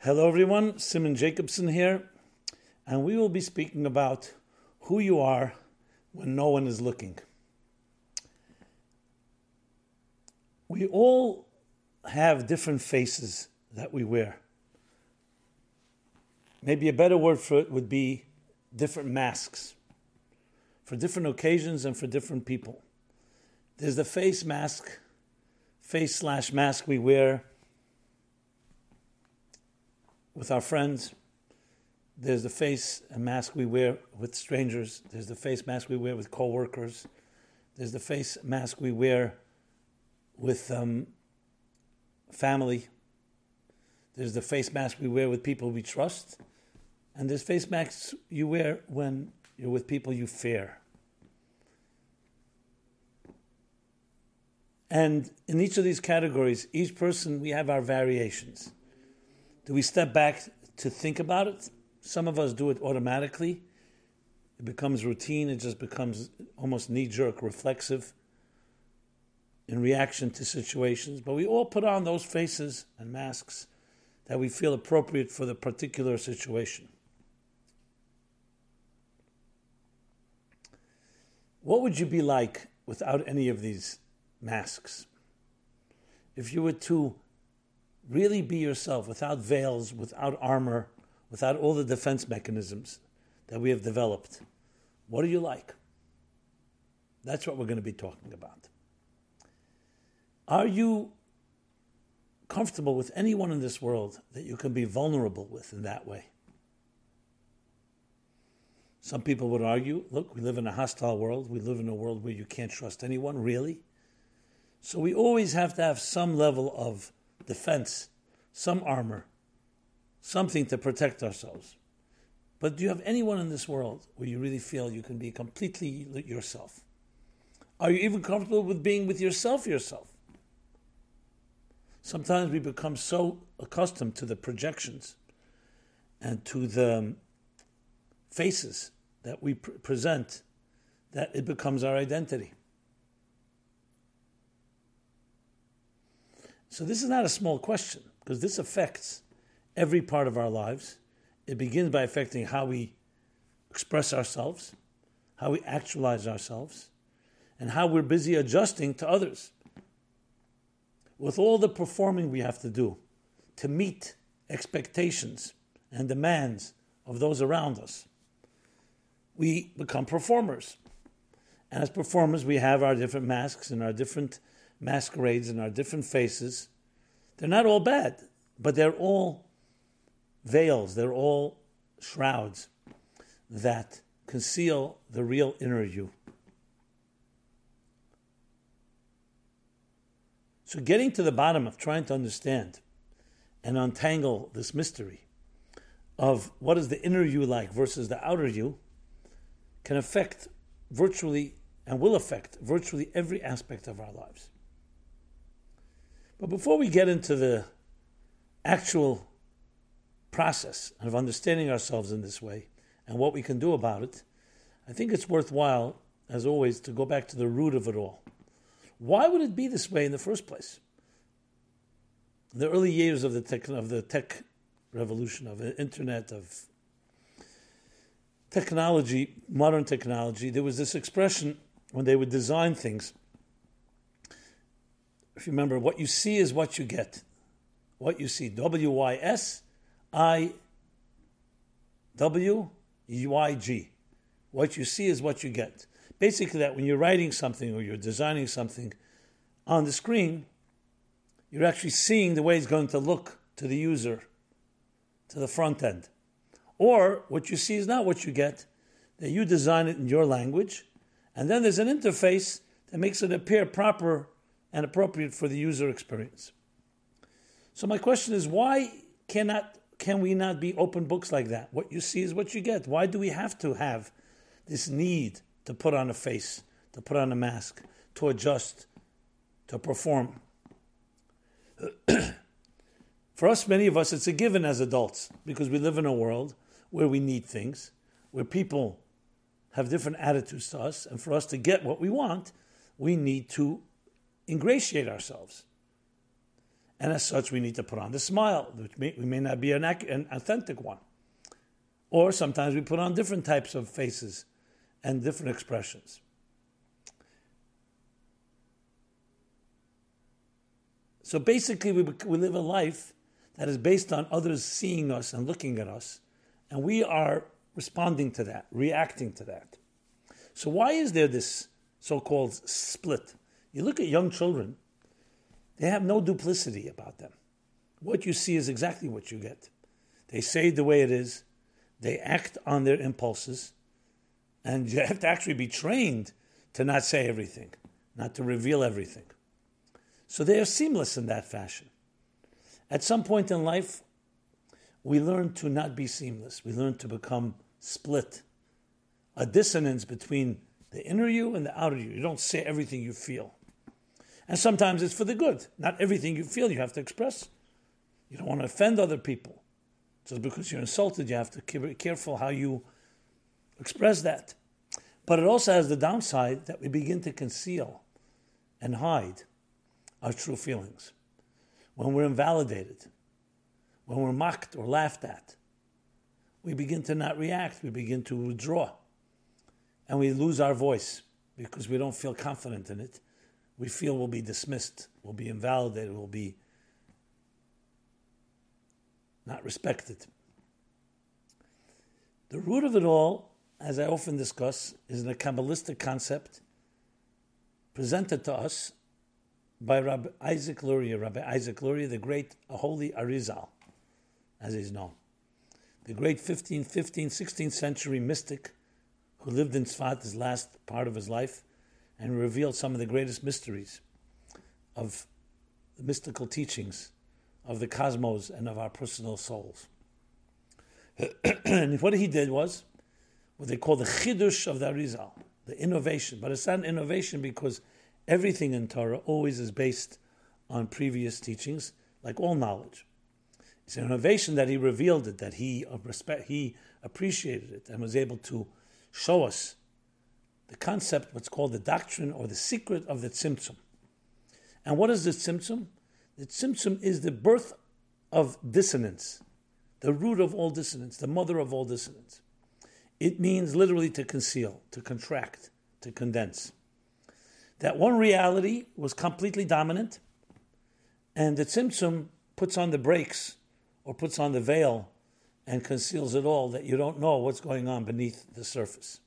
Hello, everyone. Simon Jacobson here, and we will be speaking about who you are when no one is looking. We all have different faces that we wear. Maybe a better word for it would be different masks for different occasions and for different people. There's the face mask, face slash mask we wear with our friends. There's the face mask we wear with strangers. There's the face mask we wear with coworkers. There's the face mask we wear with um, family. There's the face mask we wear with people we trust. And there's face masks you wear when you're with people you fear. And in each of these categories, each person, we have our variations. Do we step back to think about it? Some of us do it automatically. It becomes routine, it just becomes almost knee jerk, reflexive in reaction to situations. But we all put on those faces and masks that we feel appropriate for the particular situation. What would you be like without any of these masks? If you were to really be yourself without veils, without armor, without all the defense mechanisms that we have developed, what are you like? That's what we're going to be talking about. Are you comfortable with anyone in this world that you can be vulnerable with in that way? Some people would argue look, we live in a hostile world. We live in a world where you can't trust anyone, really. So we always have to have some level of defense, some armor, something to protect ourselves. But do you have anyone in this world where you really feel you can be completely yourself? Are you even comfortable with being with yourself yourself? Sometimes we become so accustomed to the projections and to the um, faces that we pr- present that it becomes our identity. So, this is not a small question because this affects every part of our lives. It begins by affecting how we express ourselves, how we actualize ourselves, and how we're busy adjusting to others. With all the performing we have to do to meet expectations and demands of those around us we become performers. And as performers, we have our different masks and our different masquerades and our different faces. They're not all bad, but they're all veils, they're all shrouds that conceal the real inner you. So, getting to the bottom of trying to understand and untangle this mystery of what is the inner you like versus the outer you can affect virtually and will affect virtually every aspect of our lives. But before we get into the actual process of understanding ourselves in this way and what we can do about it, I think it's worthwhile, as always, to go back to the root of it all. Why would it be this way in the first place? In the early years of the tech, of the tech revolution, of the internet, of technology, modern technology, there was this expression when they would design things. If you remember, what you see is what you get. What you see, W Y S I W Y G. What you see is what you get. Basically, that when you're writing something or you're designing something on the screen, you're actually seeing the way it's going to look to the user, to the front end. Or what you see is not what you get, that you design it in your language, and then there's an interface that makes it appear proper and appropriate for the user experience. So my question is why cannot can we not be open books like that? What you see is what you get. Why do we have to have this need to put on a face, to put on a mask, to adjust, to perform? For us, many of us, it's a given as adults because we live in a world where we need things, where people have different attitudes to us, and for us to get what we want, we need to ingratiate ourselves. And as such, we need to put on the smile, which may, we may not be an, an authentic one. Or sometimes we put on different types of faces and different expressions. So basically, we, we live a life that is based on others seeing us and looking at us, and we are responding to that, reacting to that. So, why is there this so called split? You look at young children, they have no duplicity about them. What you see is exactly what you get. They say the way it is, they act on their impulses, and you have to actually be trained to not say everything, not to reveal everything. So they are seamless in that fashion. At some point in life, we learn to not be seamless. We learn to become split, a dissonance between the inner you and the outer you. You don't say everything you feel. And sometimes it's for the good. Not everything you feel you have to express. You don't want to offend other people. Just because you're insulted, you have to be careful how you express that. But it also has the downside that we begin to conceal and hide our true feelings. When we're invalidated, when we're mocked or laughed at, we begin to not react, we begin to withdraw, and we lose our voice because we don't feel confident in it. We feel we'll be dismissed, we'll be invalidated, we'll be not respected. The root of it all, as I often discuss, is a Kabbalistic concept presented to us by Rabbi Isaac Luria, Rabbi Isaac Luria, the great holy Arizal, as he's known. The great 15th, 15th, 16th century mystic who lived in Sfat his last part of his life and revealed some of the greatest mysteries of the mystical teachings of the cosmos and of our personal souls. and what he did was what they call the chidush of the Arizal, the innovation. But it's not an innovation because everything in Torah always is based on previous teachings, like all knowledge. It's an innovation that he revealed it, that he uh, respect, he appreciated it, and was able to show us the concept, what's called the doctrine or the secret of the tzimtzum. And what is the tzimtzum? The tzimtzum is the birth of dissonance, the root of all dissonance, the mother of all dissonance. It means literally to conceal, to contract, to condense that one reality was completely dominant, and the Tzimtzum puts on the brakes or puts on the veil and conceals it all, that you don't know what's going on beneath the surface.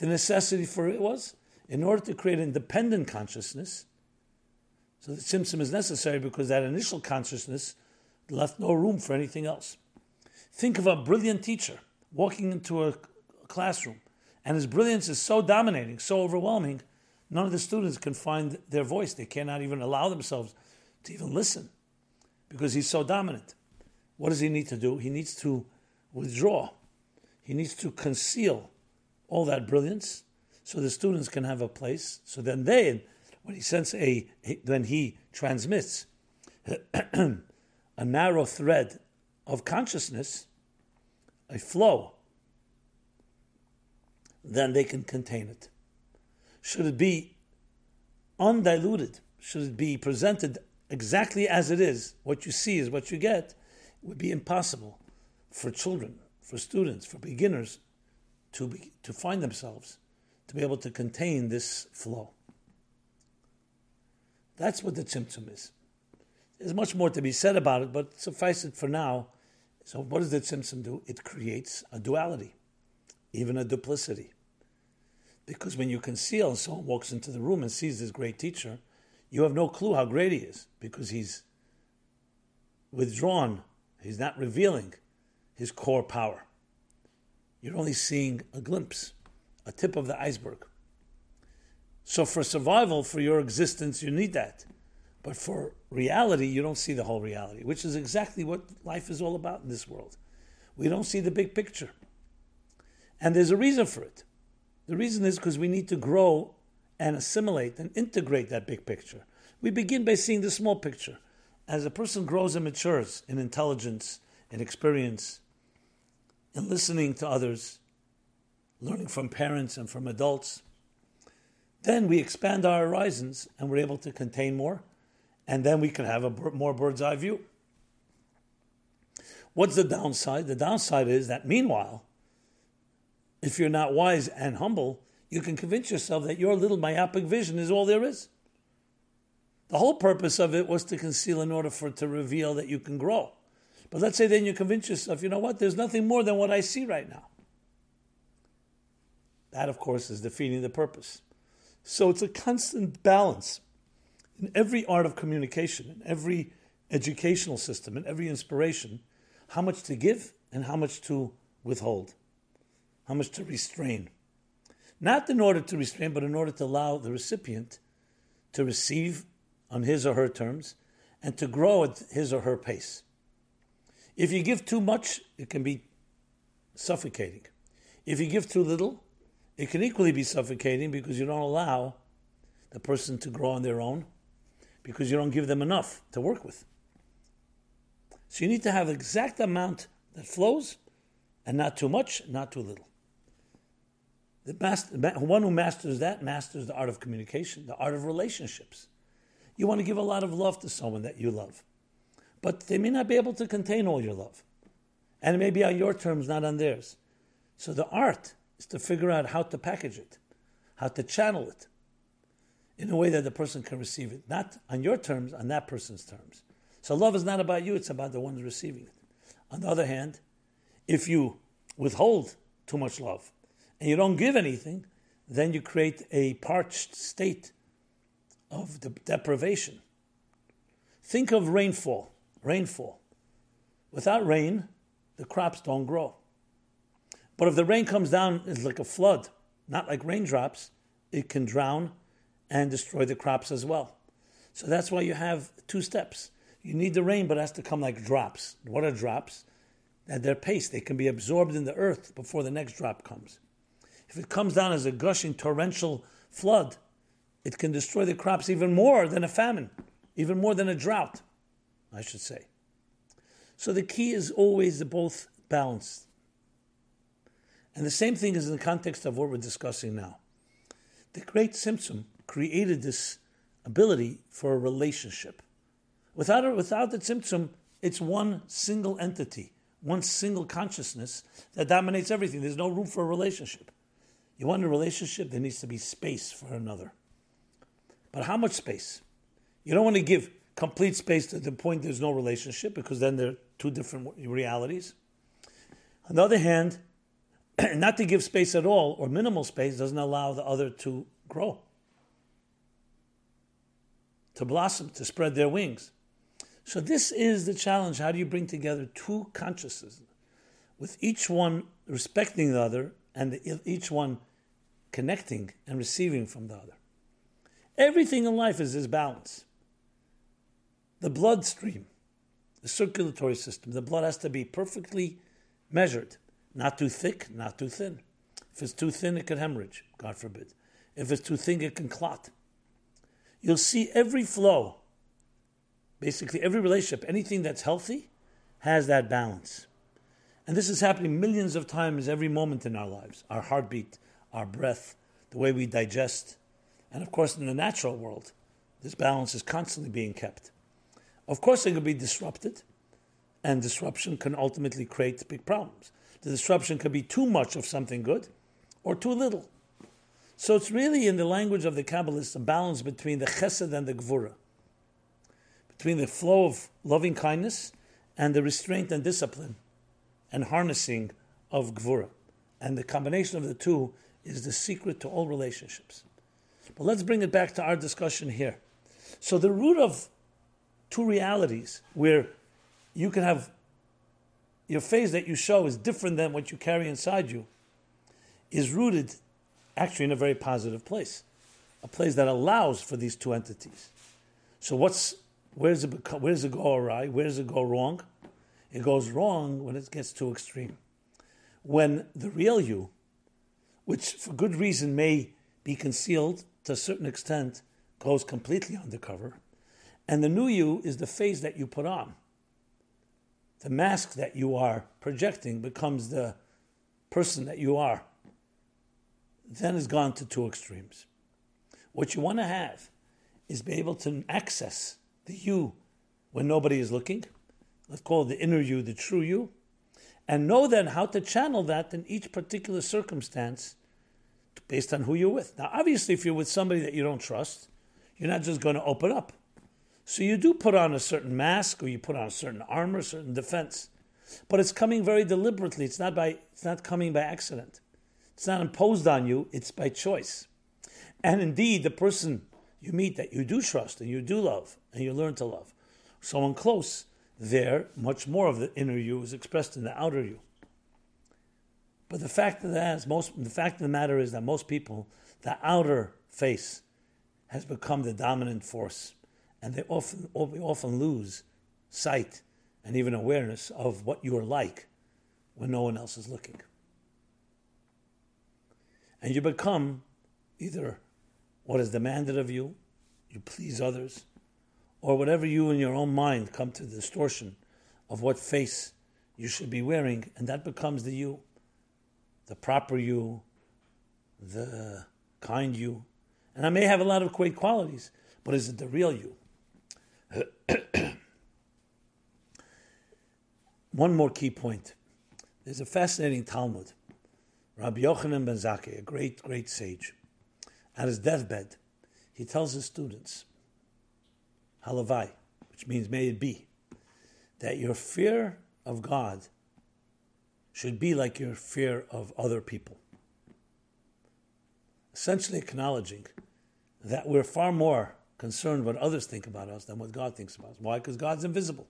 The necessity for it was, in order to create independent consciousness, so the Tzimtzum is necessary because that initial consciousness left no room for anything else. Think of a brilliant teacher walking into a classroom, and his brilliance is so dominating, so overwhelming, None of the students can find their voice. They cannot even allow themselves to even listen because he's so dominant. What does he need to do? He needs to withdraw. He needs to conceal all that brilliance so the students can have a place. So then they, when he sends a, when he transmits a narrow thread of consciousness, a flow, then they can contain it. Should it be undiluted? Should it be presented exactly as it is? What you see is what you get. It would be impossible for children, for students, for beginners to, be, to find themselves, to be able to contain this flow. That's what the tzimtzum is. There's much more to be said about it, but suffice it for now. So, what does the tzimtzum do? It creates a duality, even a duplicity. Because when you conceal, someone walks into the room and sees this great teacher, you have no clue how great he is because he's withdrawn, he's not revealing his core power. You're only seeing a glimpse, a tip of the iceberg. So, for survival, for your existence, you need that. But for reality, you don't see the whole reality, which is exactly what life is all about in this world. We don't see the big picture. And there's a reason for it. The reason is because we need to grow and assimilate and integrate that big picture. We begin by seeing the small picture. As a person grows and matures in intelligence, in experience, in listening to others, learning from parents and from adults, then we expand our horizons and we're able to contain more and then we can have a more bird's eye view. What's the downside? The downside is that meanwhile, if you're not wise and humble, you can convince yourself that your little myopic vision is all there is. The whole purpose of it was to conceal in order for it to reveal that you can grow. But let's say then you convince yourself, you know what, there's nothing more than what I see right now. That, of course, is defeating the purpose. So it's a constant balance in every art of communication, in every educational system, in every inspiration, how much to give and how much to withhold, how much to restrain. Not in order to restrain, but in order to allow the recipient to receive on his or her terms and to grow at his or her pace. If you give too much, it can be suffocating. If you give too little, it can equally be suffocating because you don't allow the person to grow on their own because you don't give them enough to work with. So you need to have the exact amount that flows and not too much, not too little. The master, one who masters that masters the art of communication, the art of relationships. You want to give a lot of love to someone that you love, but they may not be able to contain all your love. And it may be on your terms, not on theirs. So the art is to figure out how to package it, how to channel it in a way that the person can receive it, not on your terms, on that person's terms. So love is not about you, it's about the ones receiving it. On the other hand, if you withhold too much love and you don't give anything, then you create a parched state of de- deprivation. Think of rainfall. Rainfall. Without rain, the crops don't grow. But if the rain comes down, it's like a flood, not like raindrops, it can drown and destroy the crops as well. So that's why you have two steps. You need the rain, but it has to come like drops. What are drops? At their pace, they can be absorbed in the earth before the next drop comes. If it comes down as a gushing torrential flood, it can destroy the crops even more than a famine, even more than a drought, I should say. So the key is always the both balanced. And the same thing is in the context of what we're discussing now. The great Tzimtzum created this ability for a relationship. Without, it, without the Tzimtzum, it's one single entity, one single consciousness that dominates everything. There's no room for a relationship. You want a relationship, there needs to be space for another. But how much space? You don't want to give complete space to the point there's no relationship because then there are two different realities. On the other hand, not to give space at all or minimal space doesn't allow the other to grow, to blossom, to spread their wings. So, this is the challenge. How do you bring together two consciousnesses, with each one respecting the other and each one connecting and receiving from the other? Everything in life is this balance. The bloodstream, the circulatory system, the blood has to be perfectly measured. Not too thick, not too thin. If it's too thin, it can hemorrhage, God forbid. If it's too thin, it can clot. You'll see every flow, basically every relationship, anything that's healthy, has that balance. And this is happening millions of times every moment in our lives our heartbeat, our breath, the way we digest. And of course, in the natural world, this balance is constantly being kept. Of course, it can be disrupted, and disruption can ultimately create big problems. The disruption could be too much of something good or too little. So it's really, in the language of the Kabbalists, a balance between the chesed and the gvura, between the flow of loving kindness and the restraint and discipline and harnessing of gvura. And the combination of the two is the secret to all relationships. But let's bring it back to our discussion here. So the root of two realities where you can have your face that you show is different than what you carry inside you, is rooted actually in a very positive place, a place that allows for these two entities. So what's where does it where does it go awry? Where does it go wrong? It goes wrong when it gets too extreme. When the real you, which for good reason may be concealed to a certain extent, goes completely undercover, and the new you is the face that you put on the mask that you are projecting becomes the person that you are, then it's gone to two extremes. What you want to have is be able to access the you when nobody is looking. Let's call the inner you, the true you. And know then how to channel that in each particular circumstance based on who you're with. Now, obviously, if you're with somebody that you don't trust, you're not just going to open up. So you do put on a certain mask or you put on a certain armor, certain defense. But it's coming very deliberately. It's not by it's not coming by accident. It's not imposed on you, it's by choice. And indeed, the person you meet that you do trust and you do love and you learn to love, someone close, there, much more of the inner you is expressed in the outer you. But the fact of that is most the fact of the matter is that most people, the outer face has become the dominant force. And they often often lose sight and even awareness of what you are like when no one else is looking. And you become either what is demanded of you, you please others, or whatever you in your own mind come to the distortion of what face you should be wearing, and that becomes the you, the proper you, the kind you. And I may have a lot of great qualities, but is it the real you? One more key point. There's a fascinating Talmud. Rabbi Yochanan ben Zakkai, a great, great sage, at his deathbed, he tells his students, halavai, which means may it be, that your fear of God should be like your fear of other people. Essentially acknowledging that we're far more concerned what others think about us than what God thinks about us. Why? Because God's invisible.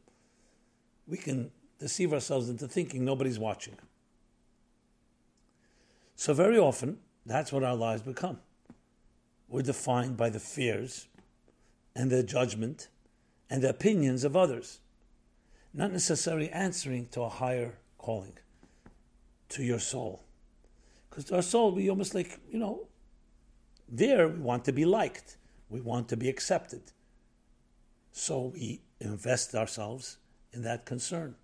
We can deceive ourselves into thinking nobody's watching. So, very often, that's what our lives become. We're defined by the fears and the judgment and the opinions of others, not necessarily answering to a higher calling, to your soul. Because our soul, we almost like, you know, there we want to be liked, we want to be accepted. So we invest ourselves in that concern.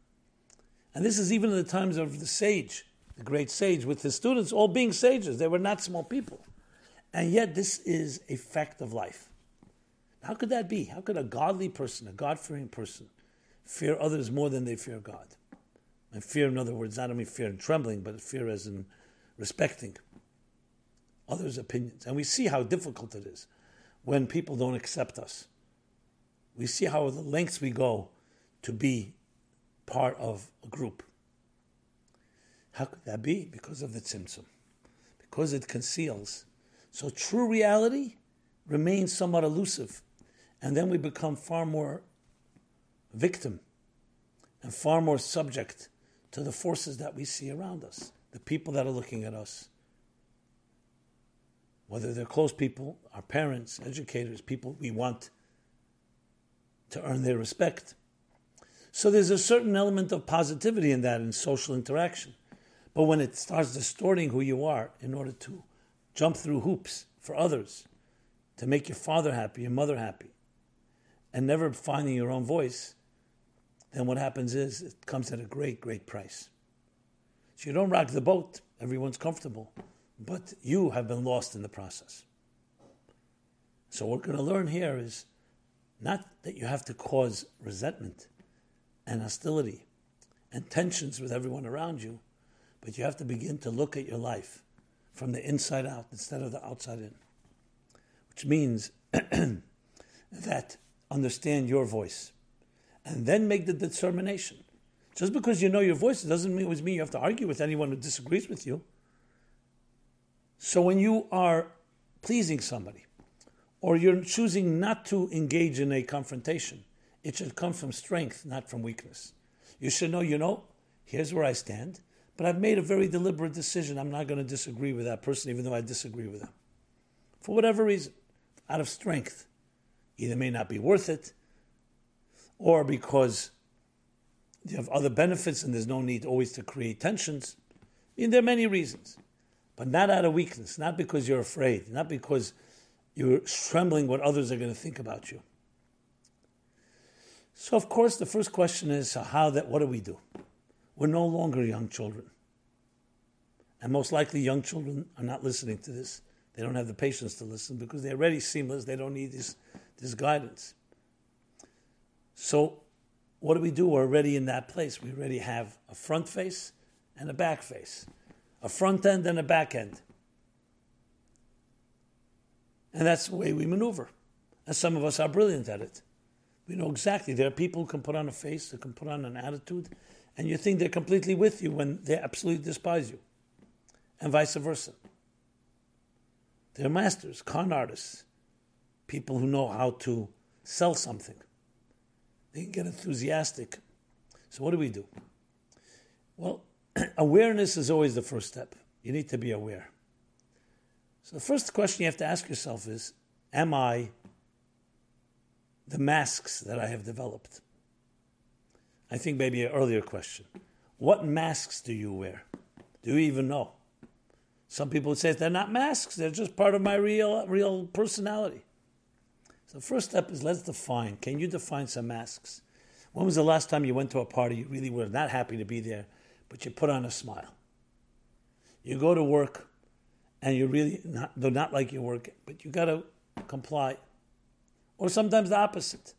And this is even in the times of the sage, the great sage, with his students all being sages. They were not small people. And yet, this is a fact of life. How could that be? How could a godly person, a God fearing person, fear others more than they fear God? And fear, in other words, not only fear and trembling, but fear as in respecting others' opinions. And we see how difficult it is when people don't accept us. We see how the lengths we go to be part of a group. How could that be? Because of the tzimtzum. Because it conceals. So true reality remains somewhat elusive and then we become far more victim and far more subject to the forces that we see around us, the people that are looking at us. Whether they're close people, our parents, educators, people we want to earn their respect. So there's a certain element of positivity in that in social interaction. But when it starts distorting who you are in order to jump through hoops for others, to make your father happy, your mother happy, and never finding your own voice, then what happens is it comes at a great, great price. So you don't rock the boat, everyone's comfortable, but you have been lost in the process. So what we're going to learn here is not that you have to cause resentment and hostility and tensions with everyone around you, but you have to begin to look at your life from the inside out instead of the outside in. Which means that understand your voice and then make the determination. Just because you know your voice doesn't mean, mean you have to argue with anyone who disagrees with you. So when you are pleasing somebody or you're choosing not to engage in a confrontation, it should come from strength, not from weakness. You should know, you know, here's where I stand, but I've made a very deliberate decision. I'm not going to disagree with that person, even though I disagree with them. For whatever reason, out of strength either may not be worth it, or because you have other benefits and there's no need always to create tensions. I mean, there are many reasons, but not out of weakness, not because you're afraid, not because you're trembling what others are going to think about you. So, of course, the first question is how that, what do we do? We're no longer young children. And most likely, young children are not listening to this. They don't have the patience to listen because they're already seamless. They don't need this this guidance. So, what do we do? We're already in that place. We already have a front face and a back face, a front end and a back end. And that's the way we maneuver. And some of us are brilliant at it. We know exactly. There are people who can put on a face, that can put on an attitude, and you think they're completely with you when they absolutely despise you, and vice versa. They're masters, con artists, people who know how to sell something. They can get enthusiastic. So, what do we do? Well, awareness is always the first step. You need to be aware. So, the first question you have to ask yourself is Am I the masks that I have developed? I think maybe an earlier question. What masks do you wear? Do you even know? Some people would say they're not masks, they're just part of my real, real personality. So, the first step is let's define. Can you define some masks? When was the last time you went to a party you really were not happy to be there, but you put on a smile? You go to work and you really not, do not like your work, but you got to comply. Or sometimes the opposite.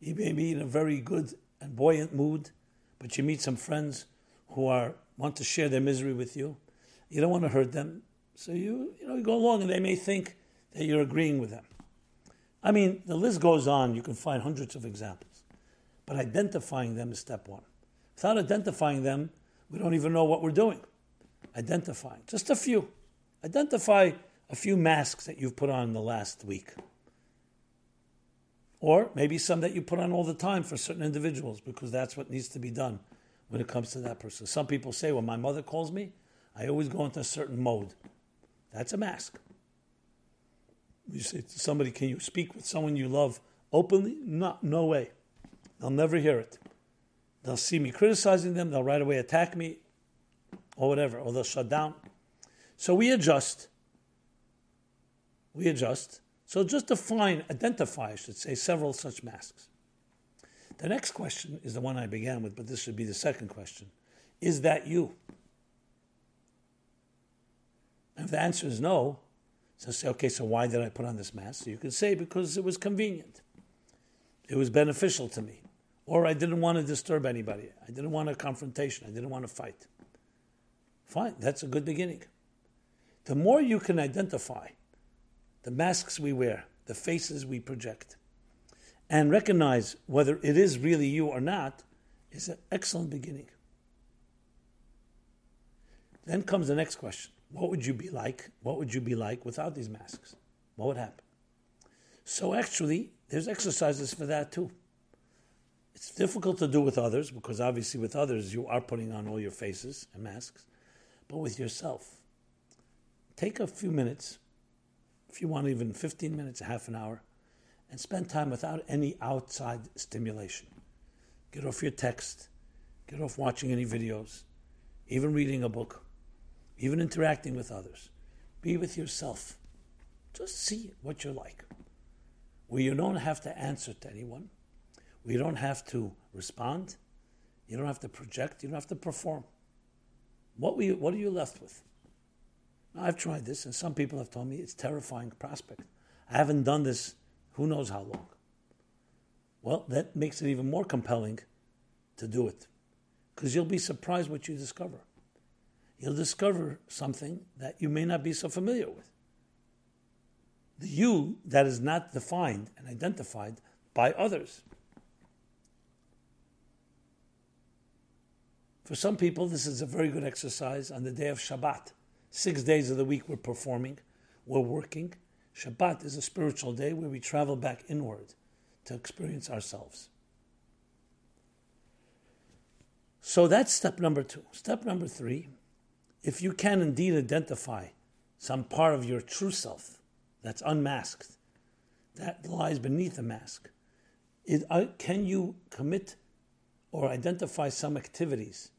You may be in a very good and buoyant mood, but you meet some friends who are want to share their misery with you. You don't want to hurt them, so you you know you go along, and they may think that you're agreeing with them. I mean, the list goes on. You can find hundreds of examples, but identifying them is step one. Without identifying them, we don't even know what we're doing. Identifying just a few. Identify a few masks that you've put on in the last week. Or maybe some that you put on all the time for certain individuals because that's what needs to be done when it comes to that person. Some people say, when my mother calls me, I always go into a certain mode. That's a mask. You say to somebody, Can you speak with someone you love openly? No, no way. They'll never hear it. They'll see me criticizing them, they'll right away attack me, or whatever, or they'll shut down. So we adjust. We adjust so just define, identify, I should say, several such masks. The next question is the one I began with, but this should be the second question. Is that you? if the answer is no, so say, okay, so why did I put on this mask? So you can say because it was convenient. It was beneficial to me. Or I didn't want to disturb anybody. I didn't want a confrontation. I didn't want to fight. Fine, that's a good beginning. The more you can identify the masks we wear, the faces we project, and recognize whether it is really you or not is an excellent beginning. Then comes the next question What would you be like? What would you be like without these masks? What would happen? So, actually, there's exercises for that too. It's difficult to do with others because obviously, with others, you are putting on all your faces and masks, but with yourself, take a few minutes if you want even 15 minutes, a half an hour, and spend time without any outside stimulation. Get off your text, get off watching any videos, even reading a book, even interacting with others. Be with yourself. Just see what you're like. Where you don't have to answer to anyone, you don't have to respond, you don't have to project, you don't have to perform. What, you, what are you left with? I've tried this, and some people have told me it's terrifying prospect. I haven't done this who knows how long. Well, that makes it even more compelling to do it, because you'll be surprised what you discover. You'll discover something that you may not be so familiar with. The you that is not defined and identified by others. For some people, this is a very good exercise on the day of Shabbat Six days of the week we're performing, we're working. Shabbat is a spiritual day where we travel back inward to experience ourselves. So that's step number two. Step number three if you can indeed identify some part of your true self that's unmasked, that lies beneath the mask, it, uh, can you commit or identify some activities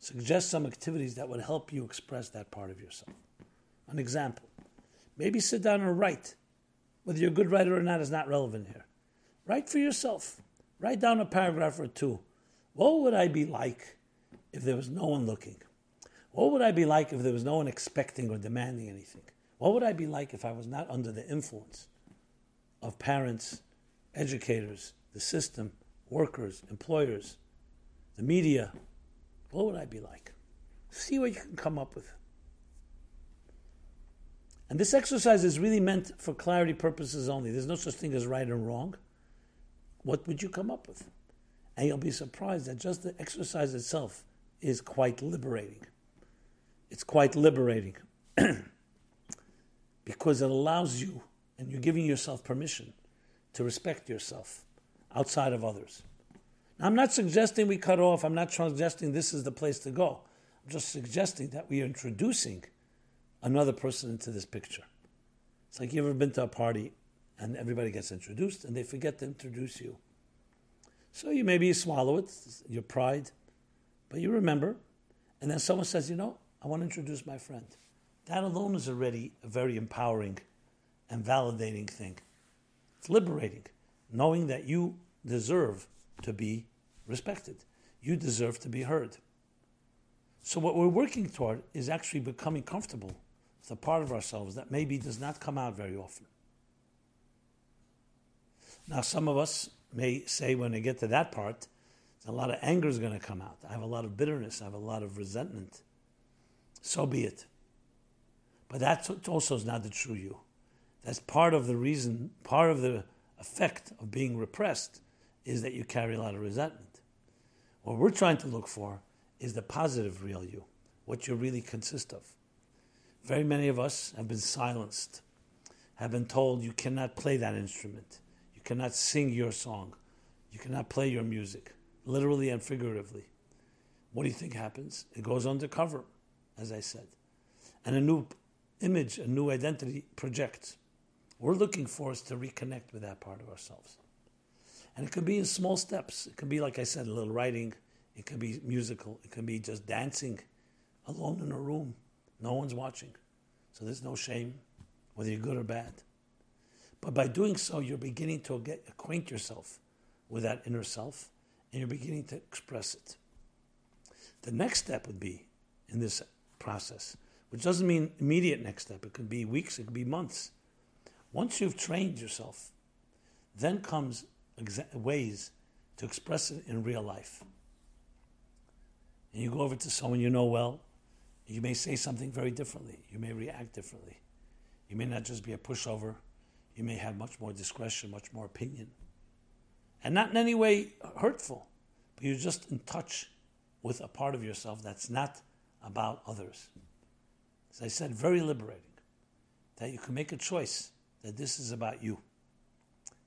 Suggest some activities that would help you express that part of yourself. An example maybe sit down and write. Whether you're a good writer or not is not relevant here. Write for yourself. Write down a paragraph or two. What would I be like if there was no one looking? What would I be like if there was no one expecting or demanding anything? What would I be like if I was not under the influence of parents, educators, the system, workers, employers, the media, what would I be like? See what you can come up with. And this exercise is really meant for clarity purposes only. There's no such thing as right and wrong. What would you come up with? And you'll be surprised that just the exercise itself is quite liberating. It's quite liberating because it allows you, and you're giving yourself permission to respect yourself outside of others. I'm not suggesting we cut off, I'm not suggesting this is the place to go. I'm just suggesting that we are introducing another person into this picture. It's like you ever been to a party and everybody gets introduced and they forget to introduce you. So you maybe you swallow it, your pride, but you remember, and then someone says, you know, I want to introduce my friend. That alone is already a very empowering and validating thing. It's liberating, knowing that you deserve to be respected. You deserve to be heard. So, what we're working toward is actually becoming comfortable with a part of ourselves that maybe does not come out very often. Now, some of us may say when they get to that part, a lot of anger is going to come out. I have a lot of bitterness. I have a lot of resentment. So be it. But that also is not the true you. That's part of the reason, part of the effect of being repressed is that you carry a lot of resentment. What we're trying to look for is the positive real you, what you really consist of. Very many of us have been silenced, have been told you cannot play that instrument, you cannot sing your song, you cannot play your music, literally and figuratively. What do you think happens? It goes undercover, as I said. And a new image, a new identity projects. We're looking for is to reconnect with that part of ourselves. And it could be in small steps. It could be, like I said, a little writing. It could be musical. It could be just dancing alone in a room no one's watching. So there's no shame, whether you're good or bad. But by doing so, you're beginning to get acquaint yourself with that inner self and you're beginning to express it. The next step would be in this process, which doesn't mean immediate next step. It could be weeks, it could be months. Once you've trained yourself, then comes exa- ways to express it in real life. And you go over to someone you know well, you may say something very differently. You may react differently. You may not just be a pushover. You may have much more discretion, much more opinion. And not in any way hurtful, but you're just in touch with a part of yourself that's not about others. As I said, very liberating. That you can make a choice that this is about you.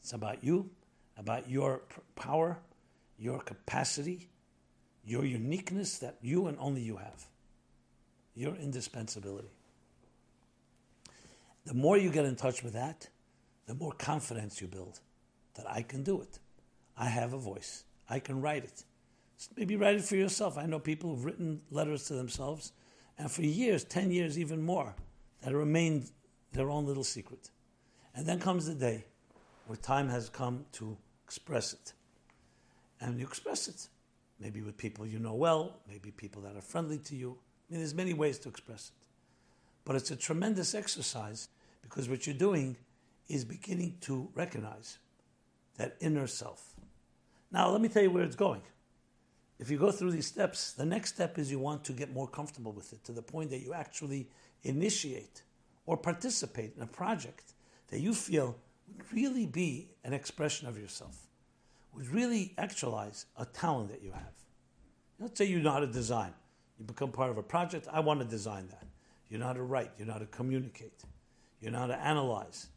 It's about you, about your power, your capacity, your uniqueness that you and only you have your indispensability. The more you get in touch with that, the more confidence you build that I can do it. I have a voice. I can write it. Maybe write it for yourself. I know people who've written letters to themselves, and for years, 10 years, even more, that remained their own little secret. And then comes the day where time has come to express it. And you express it. Maybe with people you know well, maybe people that are friendly to you, I mean, there's many ways to express it. But it's a tremendous exercise because what you're doing is beginning to recognize that inner self. Now, let me tell you where it's going. If you go through these steps, the next step is you want to get more comfortable with it to the point that you actually initiate or participate in a project that you feel would really be an expression of yourself, really actualize a talent that you have. Let's say you know how to design. You become part of a project. I want to design that. You know how to write. You know how to communicate. You know how to analyze.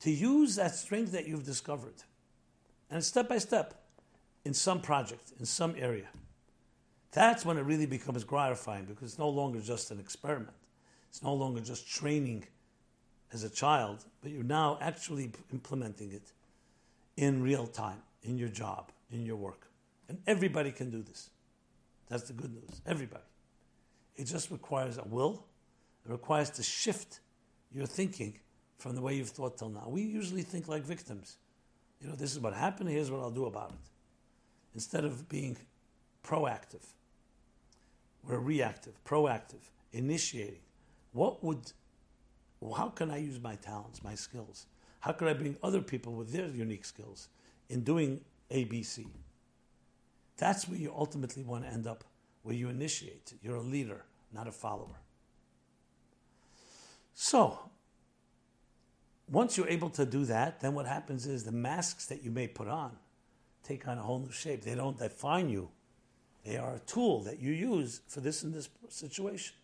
To use that strength that you've discovered, and step by step, in some project, in some area, that's when it really becomes gratifying because it's no longer just an experiment. It's no longer just training as a child, but you're now actually implementing it in real time, in your job, in your work. And everybody can do this. That's the good news. Everybody. It just requires a will. It requires to shift your thinking from the way you've thought till now. We usually think like victims. You know, this is what happened, here's what I'll do about it. Instead of being proactive, we're reactive, proactive, initiating. What would, how can I use my talents, my skills? How can I bring other people with their unique skills in doing ABC. That's where you ultimately want to end up, where you initiate. You're a leader, not a follower. So, once you're able to do that, then what happens is the masks that you may put on take on a whole new shape. They don't define you. They are a tool that you use for this and this situation.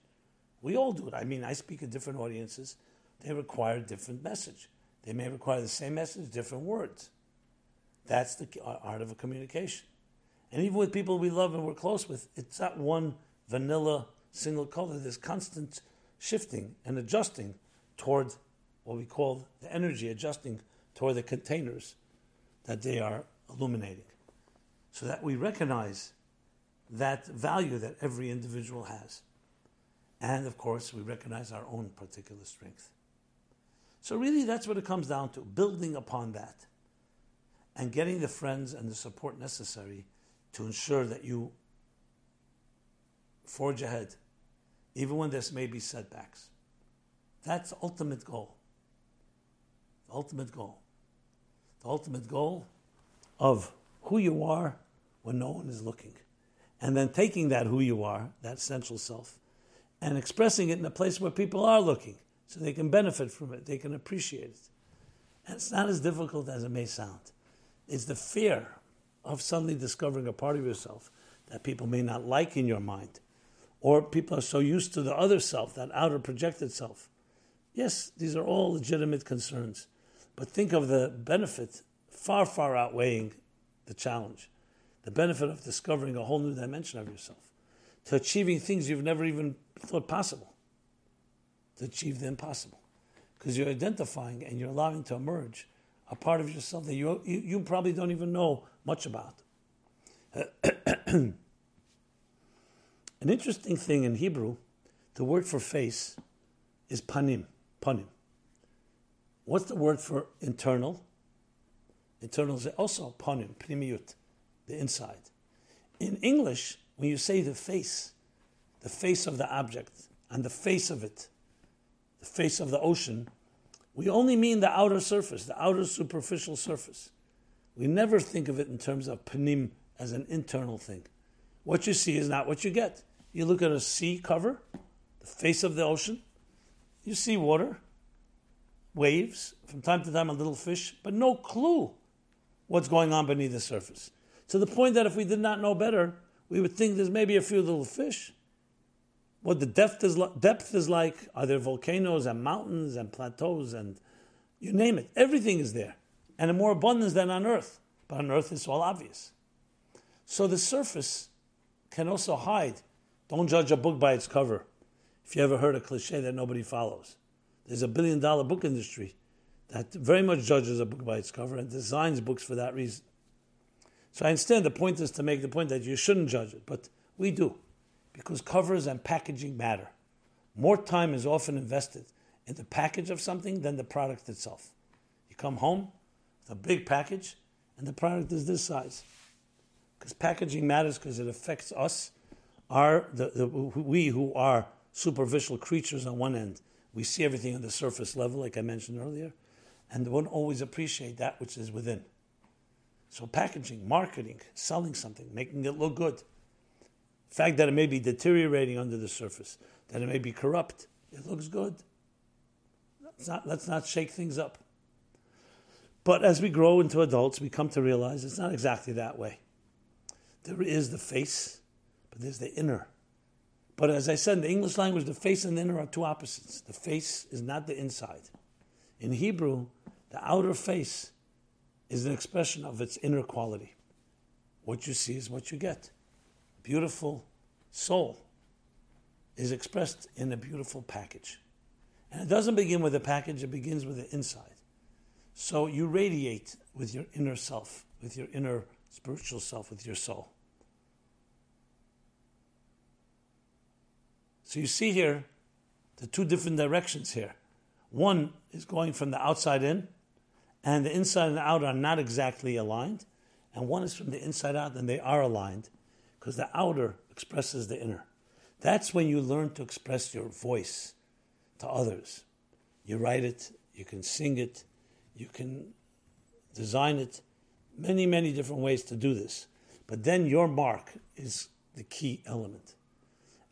We all do it. I mean, I speak at different audiences. They require a different message. They may require the same message, different words. That's the uh, art of a communication. And even with people we love and we're close with, it's not one vanilla single color. There's constant shifting and adjusting toward what we call the energy, adjusting toward the containers that they are illuminating. So that we recognize that value that every individual has. And of course, we recognize our own particular strength. So, really, that's what it comes down to building upon that and getting the friends and the support necessary to ensure that you forge ahead, even when there may be setbacks. That's the ultimate goal. The ultimate goal. The ultimate goal of who you are when no one is looking. And then taking that who you are, that central self, and expressing it in a place where people are looking so they can benefit from it, they can appreciate it. And it's not as difficult as it may sound. It's the fear of suddenly discovering a part of yourself that people may not like in your mind. Or people are so used to the other self, that outer projected self. Yes, these are all legitimate concerns. But think of the benefit far, far outweighing the challenge. The benefit of discovering a whole new dimension of yourself, to achieving things you've never even thought possible, to achieve the impossible. Because you're identifying and you're allowing to emerge a part of yourself that you, you, you probably don't even know much about. An interesting thing in Hebrew, the word for face is panim, panim. What's the word for internal? Internal is also panim, pnimiyut, the inside. In English, when you say the face, the face of the object, and the face of it, the face of the ocean, we only mean the outer surface, the outer superficial surface. We never think of it in terms of panim as an internal thing. What you see is not what you get. You look at a sea cover, the face of the ocean, you see water, waves, from time to time a little fish, but no clue what's going on beneath the surface. To the point that if we did not know better, we would think there's maybe a few little fish. What the depth is, depth is like, are there volcanoes and mountains and plateaus and you name it. Everything is there. And in more abundance than on earth. But on earth it's all obvious. So the surface can also hide. Don't judge a book by its cover. If you ever heard a cliche that nobody follows, there's a billion dollar book industry that very much judges a book by its cover and designs books for that reason. So I understand the point is to make the point that you shouldn't judge it, but we do, because covers and packaging matter. More time is often invested in the package of something than the product itself. You come home with a big package, and the product is this size. Because packaging matters because it affects us, our, the, the, we who are superficial creatures on one end. We see everything on the surface level, like I mentioned earlier and won't always appreciate that which is within. So, packaging, marketing, selling something, making it look good. Fact that it may be deteriorating under the surface, that it may be corrupt, it looks good. Let's not, let's not shake things up. But as we grow into adults, we come to realize it's not exactly that way. There is the face, but there's the inner. But as I said, in the English language, the face and the inner are two opposites. The face is not the inside. In Hebrew, the outer face is an expression of its inner quality. What you see is what you get. Beautiful soul is expressed in a beautiful package. And it doesn't begin with a package, it begins with the inside. So you radiate with your inner self, with your inner spiritual self, with your soul. So you see here the two different directions here. One is going from the outside in, and the inside and the out are not exactly aligned, and one is from the inside out, and they are aligned because the outer expresses the inner. That's when you learn to express your voice to others. You write it, you can sing it, you can design it, many, many different ways to do this. But then your mark is the key element.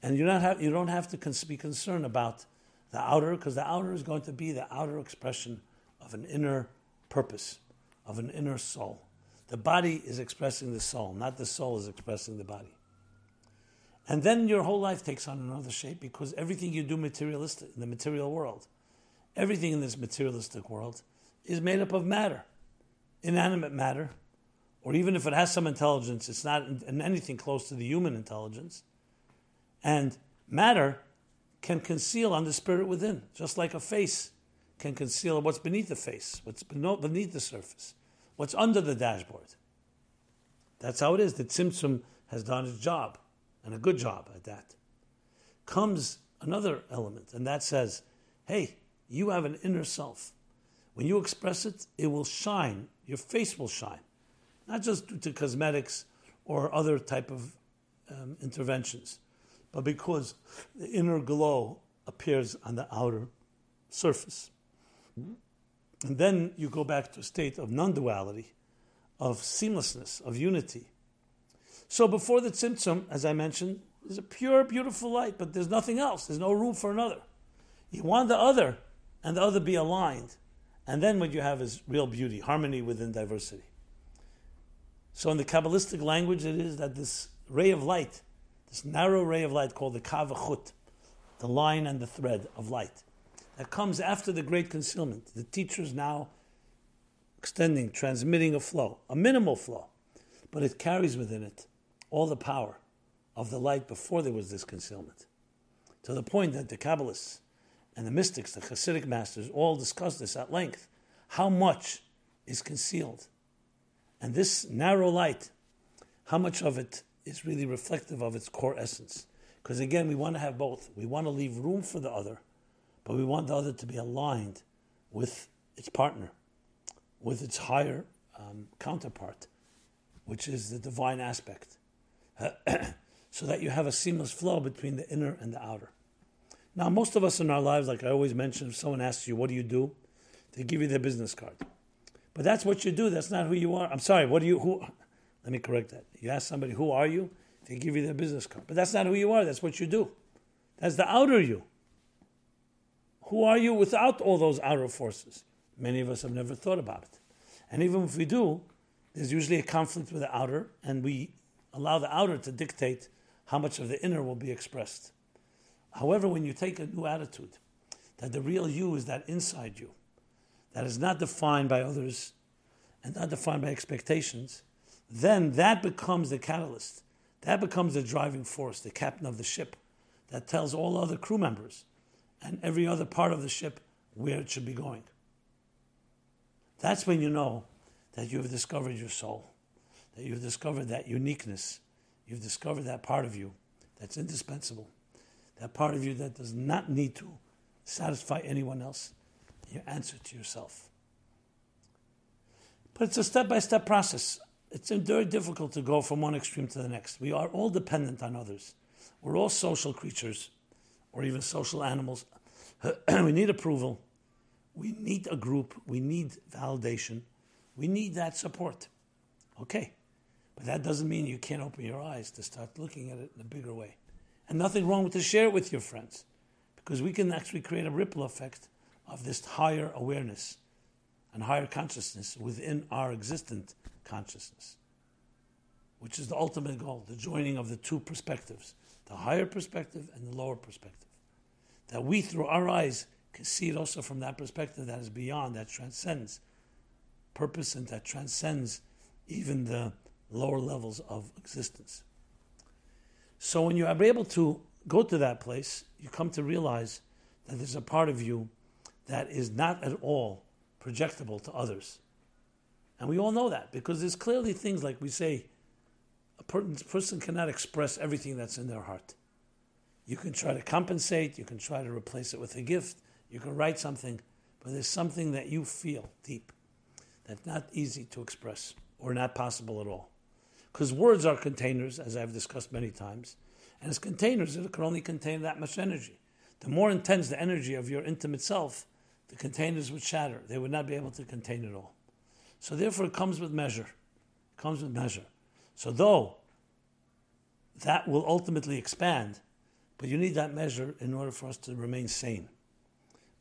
And you don't have, you don't have to be concerned about the outer, because the outer is going to be the outer expression of an inner purpose, of an inner soul. The body is expressing the soul, not the soul is expressing the body. And then your whole life takes on another shape because everything you do materialistic in the material world, everything in this materialistic world is made up of matter, inanimate matter, or even if it has some intelligence, it's not in anything close to the human intelligence. And matter can conceal on the spirit within, just like a face can conceal what's beneath the face, what's beneath the surface, what's under the dashboard. That's how it is. The Tzimtzum has done its job, and a good job at that. Comes another element, and that says, hey, you have an inner self. When you express it, it will shine. Your face will shine. Not just due to cosmetics or other type of um, interventions, but because the inner glow appears on the outer surface. And then you go back to a state of non duality, of seamlessness, of unity. So before the Tzimtzum, as I mentioned, is a pure, beautiful light, but there's nothing else. There's no room for another. You want the other, and the other be aligned. And then what you have is real beauty, harmony within diversity. So in the Kabbalistic language, it is that this ray of light, this narrow ray of light called the Kavachut, the line and the thread of light, that comes after the great concealment. The teacher is now extending, transmitting a flow, a minimal flow, but it carries within it all the power of the light before there was this concealment. To the point that the Kabbalists and the mystics, the Hasidic masters, all discuss this at length. How much is concealed? And this narrow light, how much of it is really reflective of its core essence? Because again, we want to have both. We want to leave room for the other, but we want the other to be aligned with its partner, with its higher um, counterpart, which is the divine aspect, so that you have a seamless flow between the inner and the outer. Now, most of us in our lives, like I always mention, if someone asks you, What do you do? they give you their business card. But that's what you do. That's not who you are. I'm sorry, what do you, who, let me correct that. You ask somebody, Who are you? They give you their business card. But that's not who you are. That's what you do. That's the outer you. Who are you without all those outer forces? Many of us have never thought about it. And even if we do, there's usually a conflict with the outer, and we allow the outer to dictate how much of the inner will be expressed. However, when you take a new attitude, that the real you is that inside you, that is not defined by others and not defined by expectations, then that becomes the catalyst. That becomes the driving force, the captain of the ship, that tells all other crew members and every other part of the ship where it should be going. That's when you know that you have discovered your soul, that you've discovered that uniqueness, you've discovered that part of you that's indispensable that part of you that does not need to satisfy anyone else. You answer to yourself. But it's a step by step process. It's very difficult to go from one extreme to the next. We are all dependent on others. We're all social creatures or even social animals. we need approval. We need a group. We need validation. We need that support. Okay. But that doesn't mean you can't open your eyes to start looking at it in a bigger way. And nothing wrong with to share it with your friends because we can actually create a ripple effect of this higher awareness and higher consciousness within our existent consciousness, which is the ultimate goal the joining of the two perspectives, the higher perspective and the lower perspective. That we, through our eyes, can see it also from that perspective that is beyond, that transcends purpose and that transcends even the lower levels of existence. So when you are able to go to that place, you come to realize that there's a part of you that is not at all projectable to others. And we all know that because there's clearly things like we say a person cannot express everything that's in their heart. You can try to compensate, you can try to replace it with a gift, you can write something, but there's something that you feel deep that's not easy to express or not possible at all. Because words are containers, as I've discussed many times, and as containers, it can only contain that much energy. The more intense the energy of your intimate self, the containers would shatter. They would not be able to contain it all. So therefore, it comes with measure. It comes with measure. So though that will ultimately expand, but you need that measure in order for us to remain sane.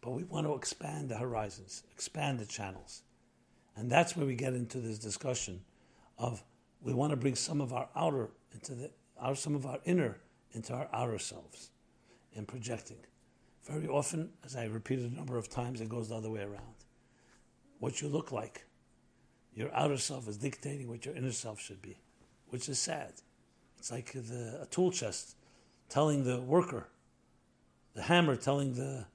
But we want to expand the horizons, expand the channels. And that's where we get into this discussion of we want to bring some of our outer into the our, some of our inner into our outer selves in projecting. Very often, as I repeated a number of times, it goes the other way around. What you look like, your outer self is dictating what your inner self should be, which is sad. It's like the, a tool chest telling the worker, the hammer telling the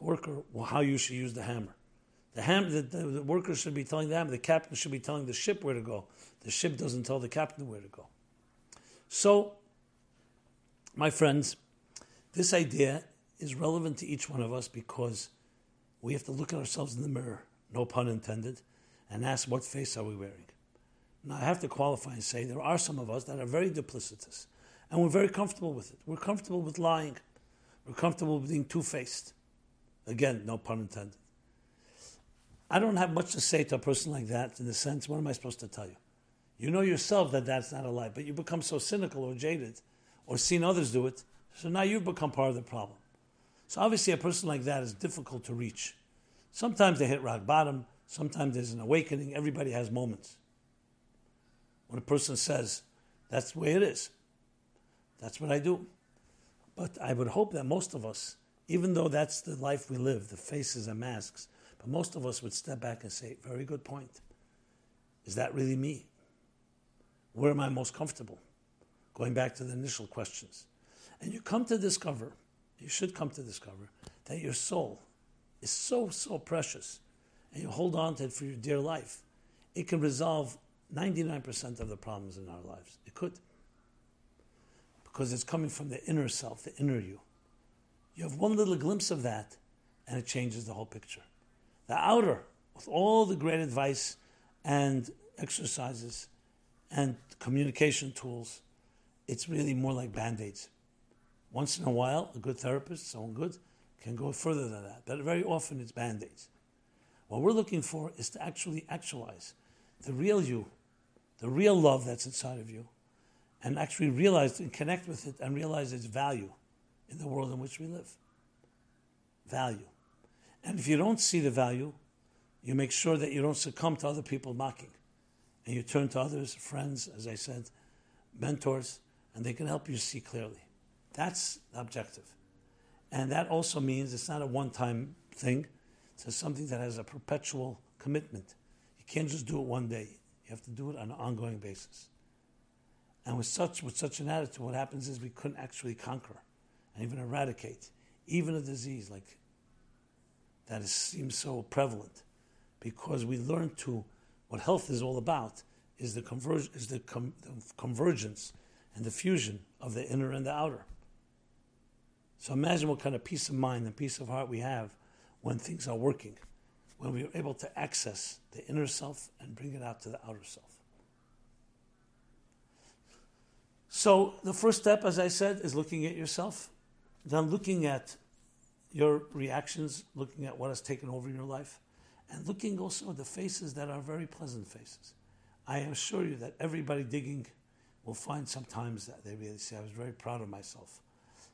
worker how you should use the hammer. The, ham, the, the, the worker should be telling the hammer, the captain should be telling the ship where to go. The ship doesn't tell the captain where to go. So, my friends, this idea is relevant to each one of us because we have to look at ourselves in the mirror, no pun intended, and ask what face are we wearing. Now, I have to qualify and say there are some of us that are very duplicitous, and we're very comfortable with it. We're comfortable with lying. We're comfortable with being two faced. Again, no pun intended. I don't have much to say to a person like that in the sense, what am I supposed to tell you? You know yourself that that's not a lie, but you become so cynical or jaded or seen others do it, so now you've become part of the problem. So obviously, a person like that is difficult to reach. Sometimes they hit rock bottom, sometimes there's an awakening. Everybody has moments. When a person says, that's the way it is, that's what I do. But I would hope that most of us, even though that's the life we live, the faces and masks, but most of us would step back and say, very good point. Is that really me? Where am I most comfortable? Going back to the initial questions. And you come to discover, you should come to discover, that your soul is so, so precious, and you hold on to it for your dear life. It can resolve 99% of the problems in our lives. It could. Because it's coming from the inner self, the inner you. You have one little glimpse of that, and it changes the whole picture. The outer, with all the great advice and exercises and communication tools, it's really more like band aids. Once in a while, a good therapist, someone good, can go further than that. But very often it's band aids. What we're looking for is to actually actualize the real you, the real love that's inside of you, and actually realize and connect with it and realize its value in the world in which we live. Value. And if you don't see the value, you make sure that you don't succumb to other people mocking. And you turn to others, friends, as I said, mentors, and they can help you see clearly. That's the objective. And that also means it's not a one time thing, it's something that has a perpetual commitment. You can't just do it one day, you have to do it on an ongoing basis. And with such, with such an attitude, what happens is we couldn't actually conquer and even eradicate even a disease like that is, seems so prevalent because we learn to what health is all about is the, converge, is the, com, the convergence and the fusion of the inner and the outer. So imagine what kind of peace of mind and peace of heart we have when things are working, when we are able to access the inner self and bring it out to the outer self. So the first step, as I said, is looking at yourself, then looking at your reactions, looking at what has taken over your life, and looking also at the faces that are very pleasant faces. I assure you that everybody digging will find sometimes that they really say, I was very proud of myself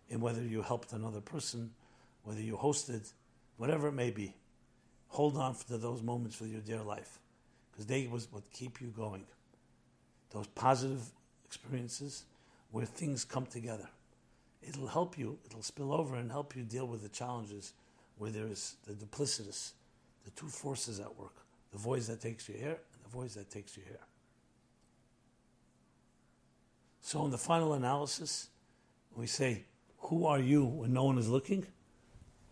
in whether you helped another person, whether you hosted, whatever it may be. Hold on to those moments for your dear life because they was what keep you going. Those positive experiences where things come together it'll help you, it'll spill over and help you deal with the challenges where there is the duplicitous, the two forces at work the voice that takes you here and the voice that takes you here. So, in the final analysis, we say, Who are you when no one is looking?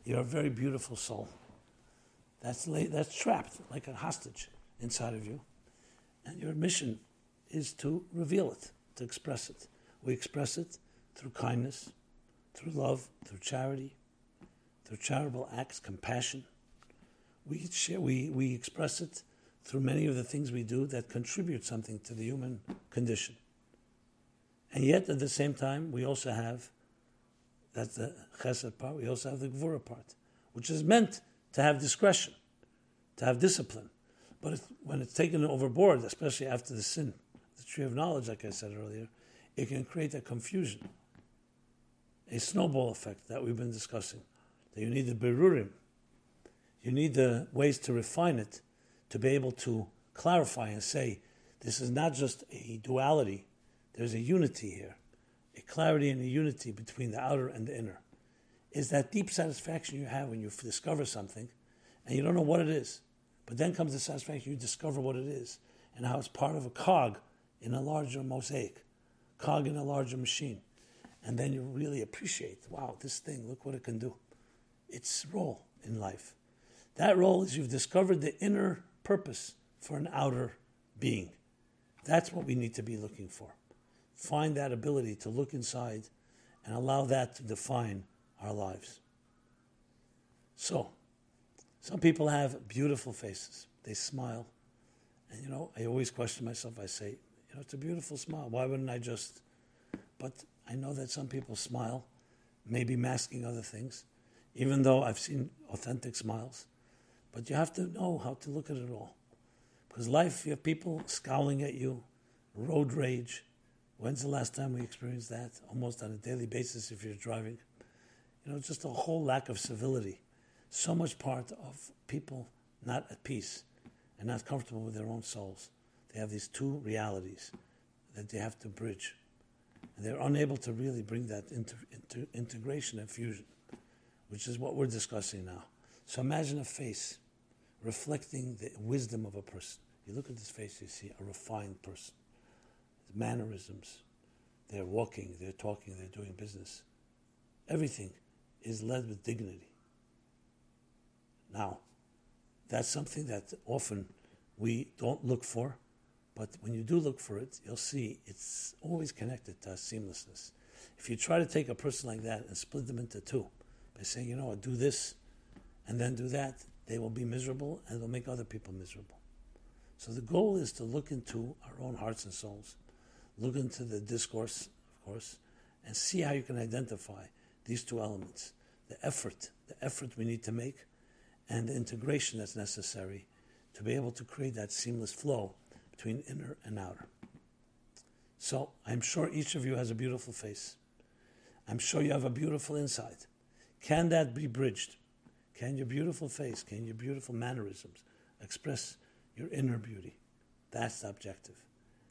You're a very beautiful soul. That's, that's trapped like a hostage inside of you. And your mission is to reveal it, to express it. We express it through kindness, through love, through charity, through charitable acts, compassion. We, share, we, we express it through many of the things we do that contribute something to the human condition. And yet, at the same time, we also have that's the chesed part. We also have the gvura part, which is meant to have discretion, to have discipline. But when it's taken overboard, especially after the sin, the tree of knowledge, like I said earlier, it can create a confusion, a snowball effect that we've been discussing. That you need the berurim, you need the ways to refine it to be able to clarify and say, this is not just a duality, there's a unity here, a clarity and a unity between the outer and the inner. Is that deep satisfaction you have when you discover something and you don't know what it is. But then comes the satisfaction you discover what it is and how it's part of a cog in a larger mosaic, cog in a larger machine. And then you really appreciate, wow, this thing, look what it can do. Its role in life. That role is you've discovered the inner purpose for an outer being. That's what we need to be looking for. Find that ability to look inside and allow that to define our lives. So, some people have beautiful faces. They smile. And, you know, I always question myself. I say, you know, it's a beautiful smile. Why wouldn't I just? But I know that some people smile, maybe masking other things, even though I've seen authentic smiles. But you have to know how to look at it all. Because life, you have people scowling at you, road rage. When's the last time we experienced that? Almost on a daily basis if you're driving. You know, just a whole lack of civility. So much part of people not at peace and not comfortable with their own souls. They have these two realities that they have to bridge. And they're unable to really bring that into, integration and fusion, which is what we're discussing now. So imagine a face reflecting the wisdom of a person. You look at this face, you see a refined person. The mannerisms, they're walking, they're talking, they're doing business. Everything is led with dignity. Now, that's something that often we don't look for, but when you do look for it, you'll see it's always connected to seamlessness. If you try to take a person like that and split them into two by saying, you know, what, do this and then do that, they will be miserable and they'll make other people miserable. So the goal is to look into our own hearts and souls, look into the discourse, of course, and see how you can identify these two elements the effort, the effort we need to make, and the integration that's necessary to be able to create that seamless flow between inner and outer. So I'm sure each of you has a beautiful face. I'm sure you have a beautiful inside. Can that be bridged? Can your beautiful face, can your beautiful mannerisms express your inner beauty? That's the objective.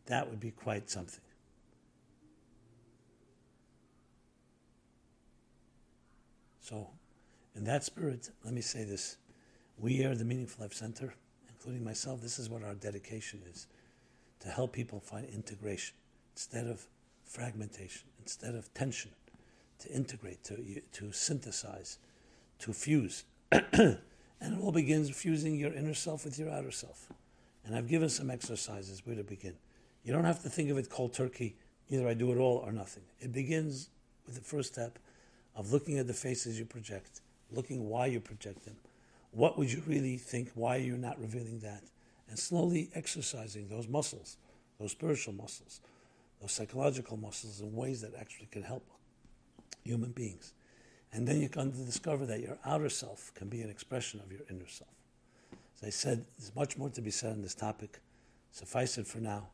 That would be quite something. So, in that spirit, let me say this. We at the Meaningful Life Center, including myself, this is what our dedication is to help people find integration instead of fragmentation, instead of tension, to integrate, to, to synthesize, to fuse. and it all begins fusing your inner self with your outer self. And I've given some exercises where to begin. You don't have to think of it cold turkey, either I do it all or nothing. It begins with the first step of looking at the faces you project, looking why you project them. What would you really think? Why are you're not revealing that? And slowly exercising those muscles, those spiritual muscles, those psychological muscles in ways that actually can help human beings. And then you come to discover that your outer self can be an expression of your inner self. As I said, there's much more to be said on this topic. Suffice it for now.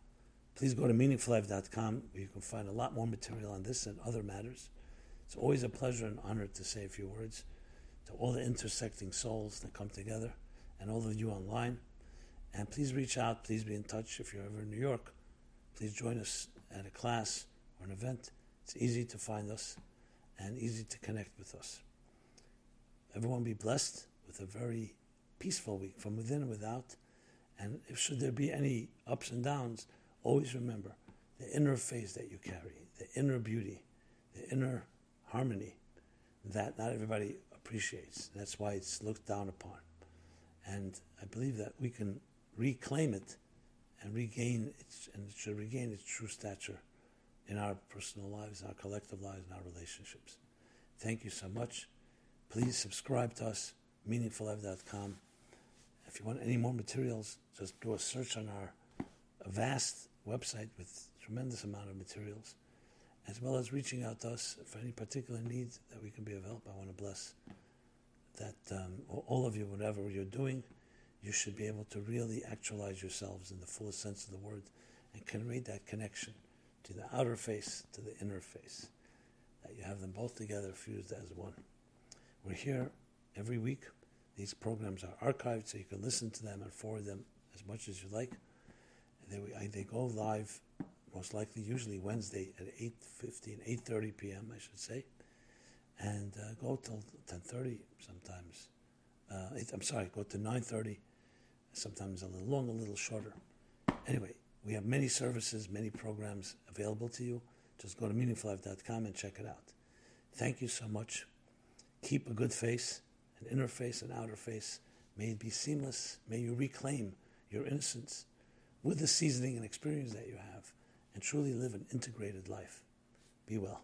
Please go to meaningfullife.com where you can find a lot more material on this and other matters. It's always a pleasure and honor to say a few words to all the intersecting souls that come together and all of you online. And please reach out, please be in touch if you're ever in New York. Please join us at a class or an event. It's easy to find us and easy to connect with us. Everyone be blessed with a very peaceful week from within and without. And if should there be any ups and downs, always remember the inner phase that you carry, the inner beauty, the inner harmony that not everybody appreciates. That's why it's looked down upon. And I believe that we can reclaim it and regain its, and it should regain its true stature in our personal lives, in our collective lives, in our relationships. Thank you so much. Please subscribe to us, meaningfullife.com. If you want any more materials, just do a search on our vast website with tremendous amount of materials, as well as reaching out to us for any particular needs that we can be of help. I want to bless that um, all of you, whatever you're doing, you should be able to really actualize yourselves in the fullest sense of the word and can create that connection to the outer face, to the inner face. That you have them both together fused as one. We're here every week. These programs are archived so you can listen to them and forward them as much as you like. And they, they go live most likely usually Wednesday at 8.15, 8.30 p.m., I should say, and uh, go till 10.30 sometimes. Uh, eight, I'm sorry, go to 9.30, sometimes a little long, a little shorter. Anyway, we have many services, many programs available to you. Just go to meaningfullife.com and check it out. Thank you so much. Keep a good face, an inner face, an outer face. May it be seamless. May you reclaim your innocence with the seasoning and experience that you have and truly live an integrated life. Be well.